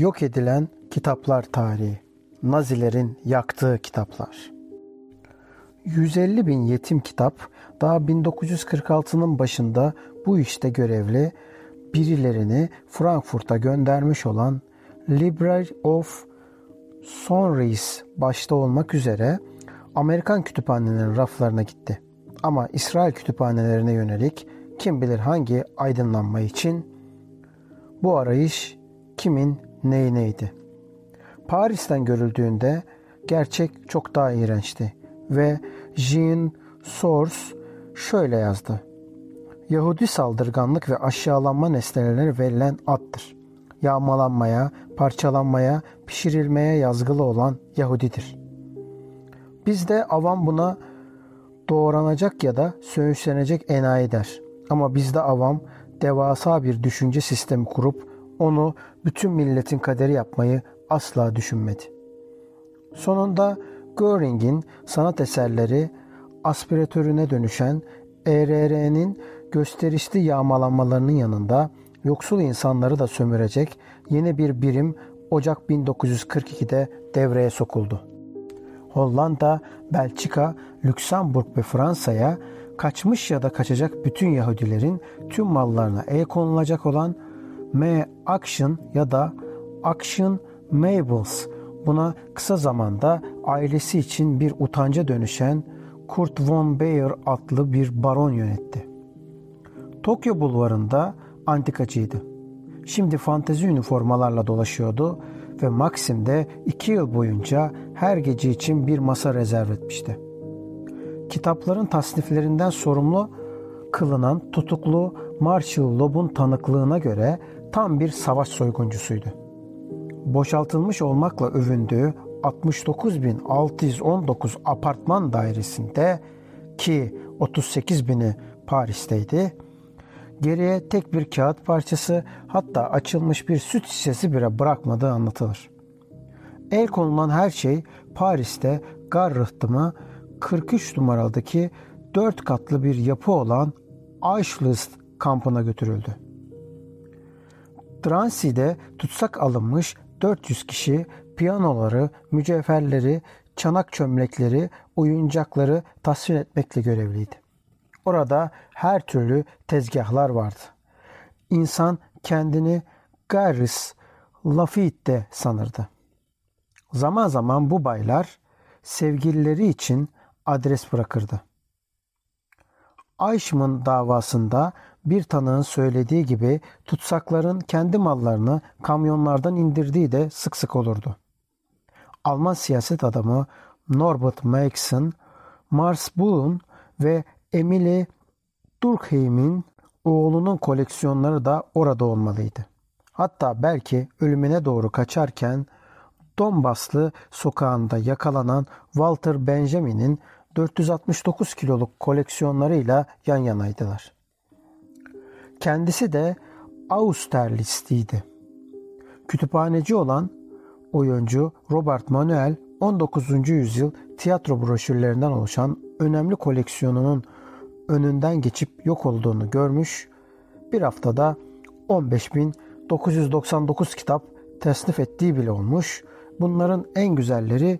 Yok edilen kitaplar tarihi. Nazilerin yaktığı kitaplar. 150 bin yetim kitap daha 1946'nın başında bu işte görevli birilerini Frankfurt'a göndermiş olan Library of Sonris başta olmak üzere Amerikan kütüphanelerinin raflarına gitti. Ama İsrail kütüphanelerine yönelik kim bilir hangi aydınlanma için bu arayış kimin ney neydi. Paris'ten görüldüğünde gerçek çok daha iğrençti ve Jean Source şöyle yazdı. Yahudi saldırganlık ve aşağılanma nesnelerine verilen addır. Yağmalanmaya, parçalanmaya, pişirilmeye yazgılı olan Yahudidir. Bizde avam buna doğranacak ya da söğüşlenecek enayi der. Ama bizde avam devasa bir düşünce sistemi kurup onu bütün milletin kaderi yapmayı asla düşünmedi. Sonunda Göring'in sanat eserleri aspiratörüne dönüşen ERR'nin gösterişli yağmalanmalarının yanında yoksul insanları da sömürecek yeni bir birim Ocak 1942'de devreye sokuldu. Hollanda, Belçika, Lüksemburg ve Fransa'ya kaçmış ya da kaçacak bütün Yahudilerin tüm mallarına el konulacak olan M. Action ya da Action Mabels buna kısa zamanda ailesi için bir utanca dönüşen Kurt von Baer adlı bir baron yönetti. Tokyo bulvarında antikacıydı. Şimdi fantezi üniformalarla dolaşıyordu ve Maxim'de iki yıl boyunca her gece için bir masa rezerv etmişti. Kitapların tasniflerinden sorumlu kılınan tutuklu Marshall Loeb'un tanıklığına göre tam bir savaş soyguncusuydu. Boşaltılmış olmakla övündüğü 69.619 apartman dairesinde ki 38 bini Paris'teydi. Geriye tek bir kağıt parçası hatta açılmış bir süt şişesi bile bırakmadığı anlatılır. El konulan her şey Paris'te gar rıhtımı 43 numaradaki 4 katlı bir yapı olan Auschwitz kampına götürüldü. Drancy'de tutsak alınmış 400 kişi piyanoları, mücevherleri, çanak çömlekleri, oyuncakları tasvir etmekle görevliydi. Orada her türlü tezgahlar vardı. İnsan kendini Garis Lafayette sanırdı. Zaman zaman bu baylar sevgilileri için adres bırakırdı. Eichmann davasında bir tanığın söylediği gibi tutsakların kendi mallarını kamyonlardan indirdiği de sık sık olurdu. Alman siyaset adamı Norbert Marx'ın, Mars Bull'un ve Emily Durkheim'in oğlunun koleksiyonları da orada olmalıydı. Hatta belki ölümüne doğru kaçarken Donbaslı sokağında yakalanan Walter Benjamin'in 469 kiloluk koleksiyonlarıyla yan yanaydılar. Kendisi de Austerlitz'tiydi. Kütüphaneci olan oyuncu Robert Manuel 19. yüzyıl tiyatro broşürlerinden oluşan önemli koleksiyonunun önünden geçip yok olduğunu görmüş, bir haftada 15.999 kitap tesnif ettiği bile olmuş. Bunların en güzelleri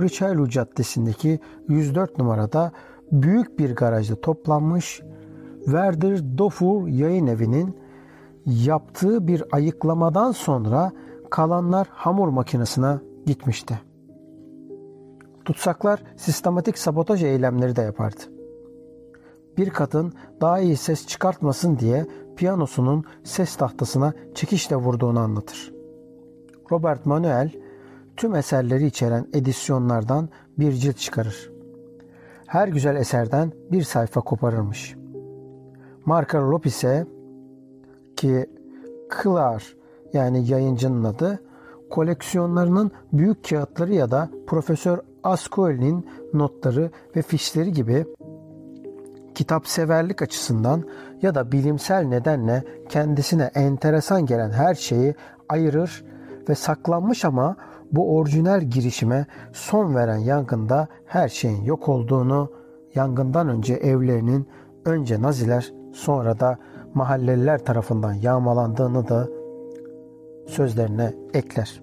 Richelieu Caddesi'ndeki 104 numarada büyük bir garajda toplanmış Werder Dofur yayın evinin yaptığı bir ayıklamadan sonra kalanlar hamur makinesine gitmişti. Tutsaklar sistematik sabotaj eylemleri de yapardı. Bir kadın daha iyi ses çıkartmasın diye piyanosunun ses tahtasına çekişle vurduğunu anlatır. Robert Manuel tüm eserleri içeren edisyonlardan bir cilt çıkarır. Her güzel eserden bir sayfa koparırmış. Marco Lopez'e ki Klar yani yayıncının adı koleksiyonlarının büyük kağıtları ya da Profesör Ascoili'nin notları ve fişleri gibi kitap severlik açısından ya da bilimsel nedenle kendisine enteresan gelen her şeyi ayırır ve saklanmış ama bu orijinal girişime son veren yangında her şeyin yok olduğunu, yangından önce evlerinin önce Naziler sonra da mahalleliler tarafından yağmalandığını da sözlerine ekler.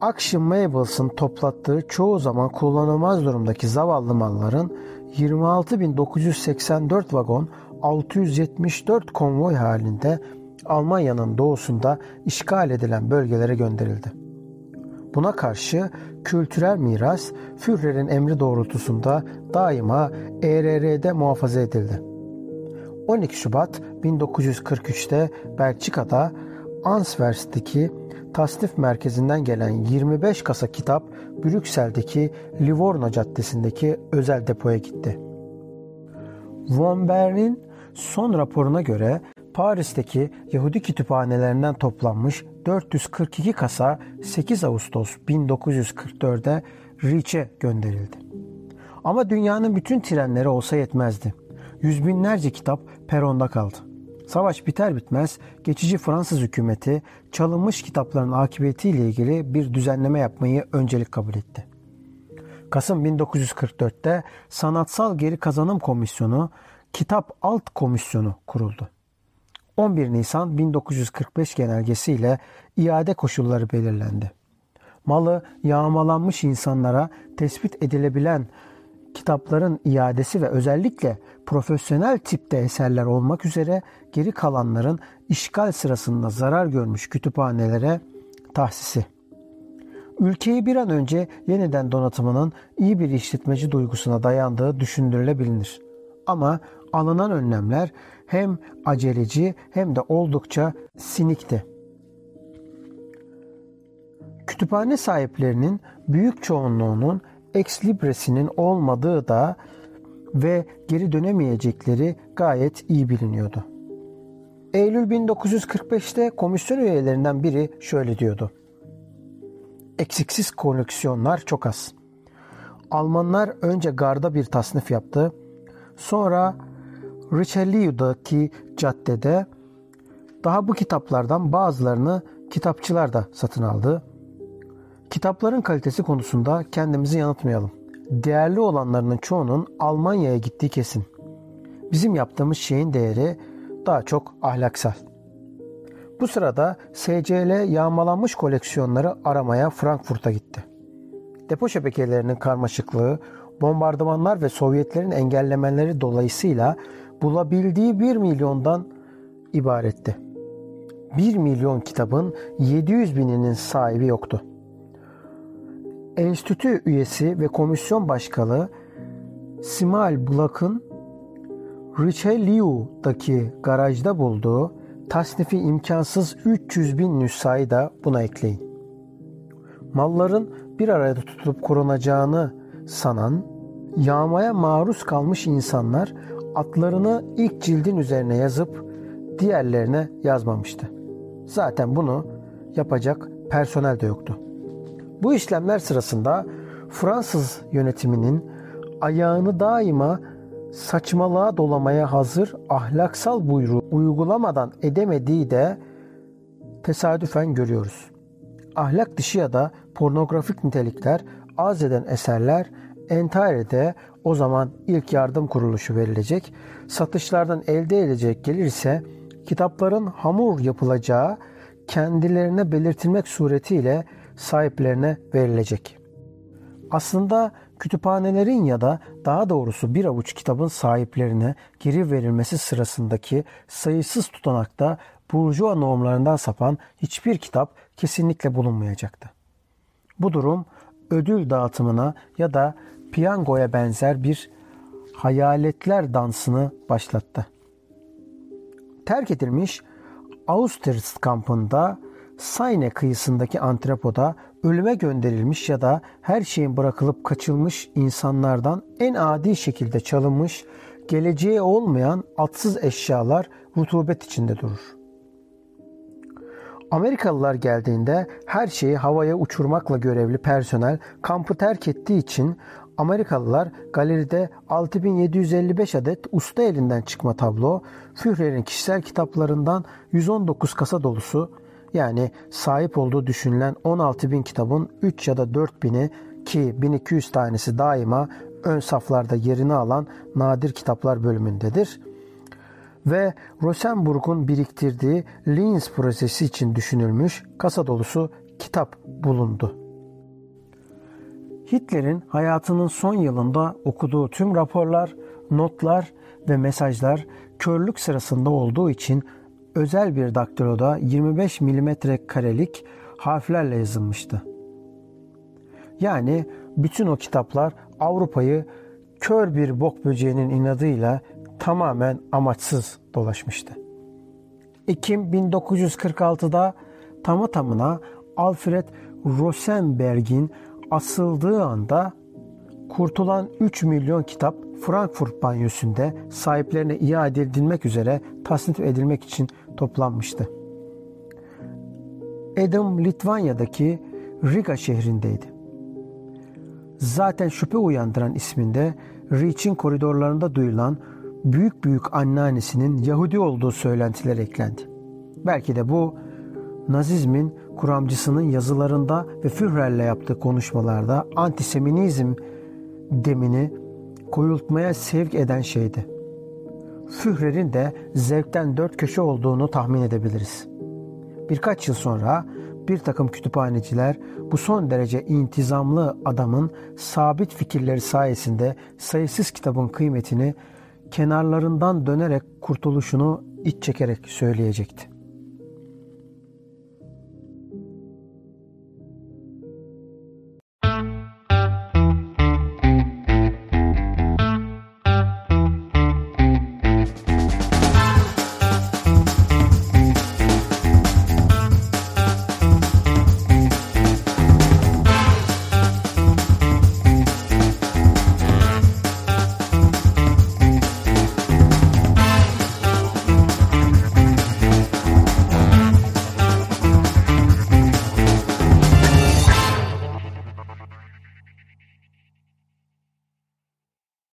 Action Mabels'ın toplattığı çoğu zaman kullanılmaz durumdaki zavallı malların 26.984 vagon 674 konvoy halinde Almanya'nın doğusunda işgal edilen bölgelere gönderildi. Buna karşı kültürel miras Führer'in emri doğrultusunda daima ERR'de muhafaza edildi. 12 Şubat 1943'te Belçika'da Ansvers'teki tasnif merkezinden gelen 25 kasa kitap Brüksel'deki Livorno Caddesi'ndeki özel depoya gitti. Von Bern'in son raporuna göre Paris'teki Yahudi kütüphanelerinden toplanmış 442 kasa 8 Ağustos 1944'de Riç'e gönderildi. Ama dünyanın bütün trenleri olsa yetmezdi. Yüz binlerce kitap peronda kaldı. Savaş biter bitmez geçici Fransız hükümeti çalınmış kitapların akıbetiyle ilgili bir düzenleme yapmayı öncelik kabul etti. Kasım 1944'te Sanatsal Geri Kazanım Komisyonu Kitap Alt Komisyonu kuruldu. 11 Nisan 1945 genelgesiyle iade koşulları belirlendi. Malı yağmalanmış insanlara tespit edilebilen kitapların iadesi ve özellikle profesyonel tipte eserler olmak üzere geri kalanların işgal sırasında zarar görmüş kütüphanelere tahsisi. Ülkeyi bir an önce yeniden donatımının iyi bir işletmeci duygusuna dayandığı düşündürülebilir. Ama alınan önlemler hem aceleci hem de oldukça sinikti. Kütüphane sahiplerinin büyük çoğunluğunun ex libresinin olmadığı da ve geri dönemeyecekleri gayet iyi biliniyordu. Eylül 1945'te komisyon üyelerinden biri şöyle diyordu. Eksiksiz koleksiyonlar çok az. Almanlar önce garda bir tasnif yaptı. Sonra Richelieu'daki caddede daha bu kitaplardan bazılarını kitapçılar da satın aldı. Kitapların kalitesi konusunda kendimizi yanıltmayalım. Değerli olanlarının çoğunun Almanya'ya gittiği kesin. Bizim yaptığımız şeyin değeri daha çok ahlaksal. Bu sırada SCL yağmalanmış koleksiyonları aramaya Frankfurt'a gitti. Depo şebekelerinin karmaşıklığı, bombardımanlar ve Sovyetlerin engellemeleri dolayısıyla bulabildiği 1 milyondan ibaretti. 1 milyon kitabın 700 bininin sahibi yoktu. Enstitü üyesi ve komisyon başkanı Simal Bulak'ın Richelieu'daki garajda bulduğu tasnifi imkansız 300 bin nüshayı da buna ekleyin. Malların bir arada tutulup korunacağını sanan, yağmaya maruz kalmış insanlar atlarını ilk cildin üzerine yazıp diğerlerine yazmamıştı. Zaten bunu yapacak personel de yoktu. Bu işlemler sırasında Fransız yönetiminin ayağını daima saçmalığa dolamaya hazır ahlaksal buyruğu uygulamadan edemediği de tesadüfen görüyoruz. Ahlak dışı ya da pornografik nitelikler az eden eserler Entare'de o zaman ilk yardım kuruluşu verilecek. Satışlardan elde edilecek gelirse kitapların hamur yapılacağı kendilerine belirtilmek suretiyle sahiplerine verilecek. Aslında kütüphanelerin ya da daha doğrusu bir avuç kitabın sahiplerine geri verilmesi sırasındaki sayısız tutanakta burjuva normlarından sapan hiçbir kitap kesinlikle bulunmayacaktı. Bu durum ödül dağıtımına ya da piyangoya benzer bir hayaletler dansını başlattı. Terk edilmiş Austerlitz kampında Sayne kıyısındaki antrepoda ölüme gönderilmiş ya da her şeyin bırakılıp kaçılmış insanlardan en adi şekilde çalınmış, geleceği olmayan atsız eşyalar rutubet içinde durur. Amerikalılar geldiğinde her şeyi havaya uçurmakla görevli personel kampı terk ettiği için Amerikalılar galeride 6755 adet usta elinden çıkma tablo, Führer'in kişisel kitaplarından 119 kasa dolusu yani sahip olduğu düşünülen 16 bin kitabın 3 ya da 4 bini ki 1200 tanesi daima ön saflarda yerini alan nadir kitaplar bölümündedir. Ve Rosenburg'un biriktirdiği Linz projesi için düşünülmüş kasa dolusu kitap bulundu. Hitler'in hayatının son yılında okuduğu tüm raporlar, notlar ve mesajlar körlük sırasında olduğu için özel bir daktiloda 25 mm karelik harflerle yazılmıştı. Yani bütün o kitaplar Avrupa'yı kör bir bok böceğinin inadıyla tamamen amaçsız dolaşmıştı. Ekim 1946'da tamı tamına Alfred Rosenberg'in asıldığı anda kurtulan 3 milyon kitap Frankfurt banyosunda sahiplerine iade edilmek üzere tasnif edilmek için toplanmıştı. Adam Litvanya'daki Riga şehrindeydi. Zaten şüphe uyandıran isminde Reach'in koridorlarında duyulan büyük büyük anneannesinin Yahudi olduğu söylentiler eklendi. Belki de bu Nazizmin kuramcısının yazılarında ve Führer'le yaptığı konuşmalarda antisemitizm demini koyultmaya sevk eden şeydi. Führer'in de zevkten dört köşe olduğunu tahmin edebiliriz. Birkaç yıl sonra bir takım kütüphaneciler bu son derece intizamlı adamın sabit fikirleri sayesinde sayısız kitabın kıymetini kenarlarından dönerek kurtuluşunu iç çekerek söyleyecekti.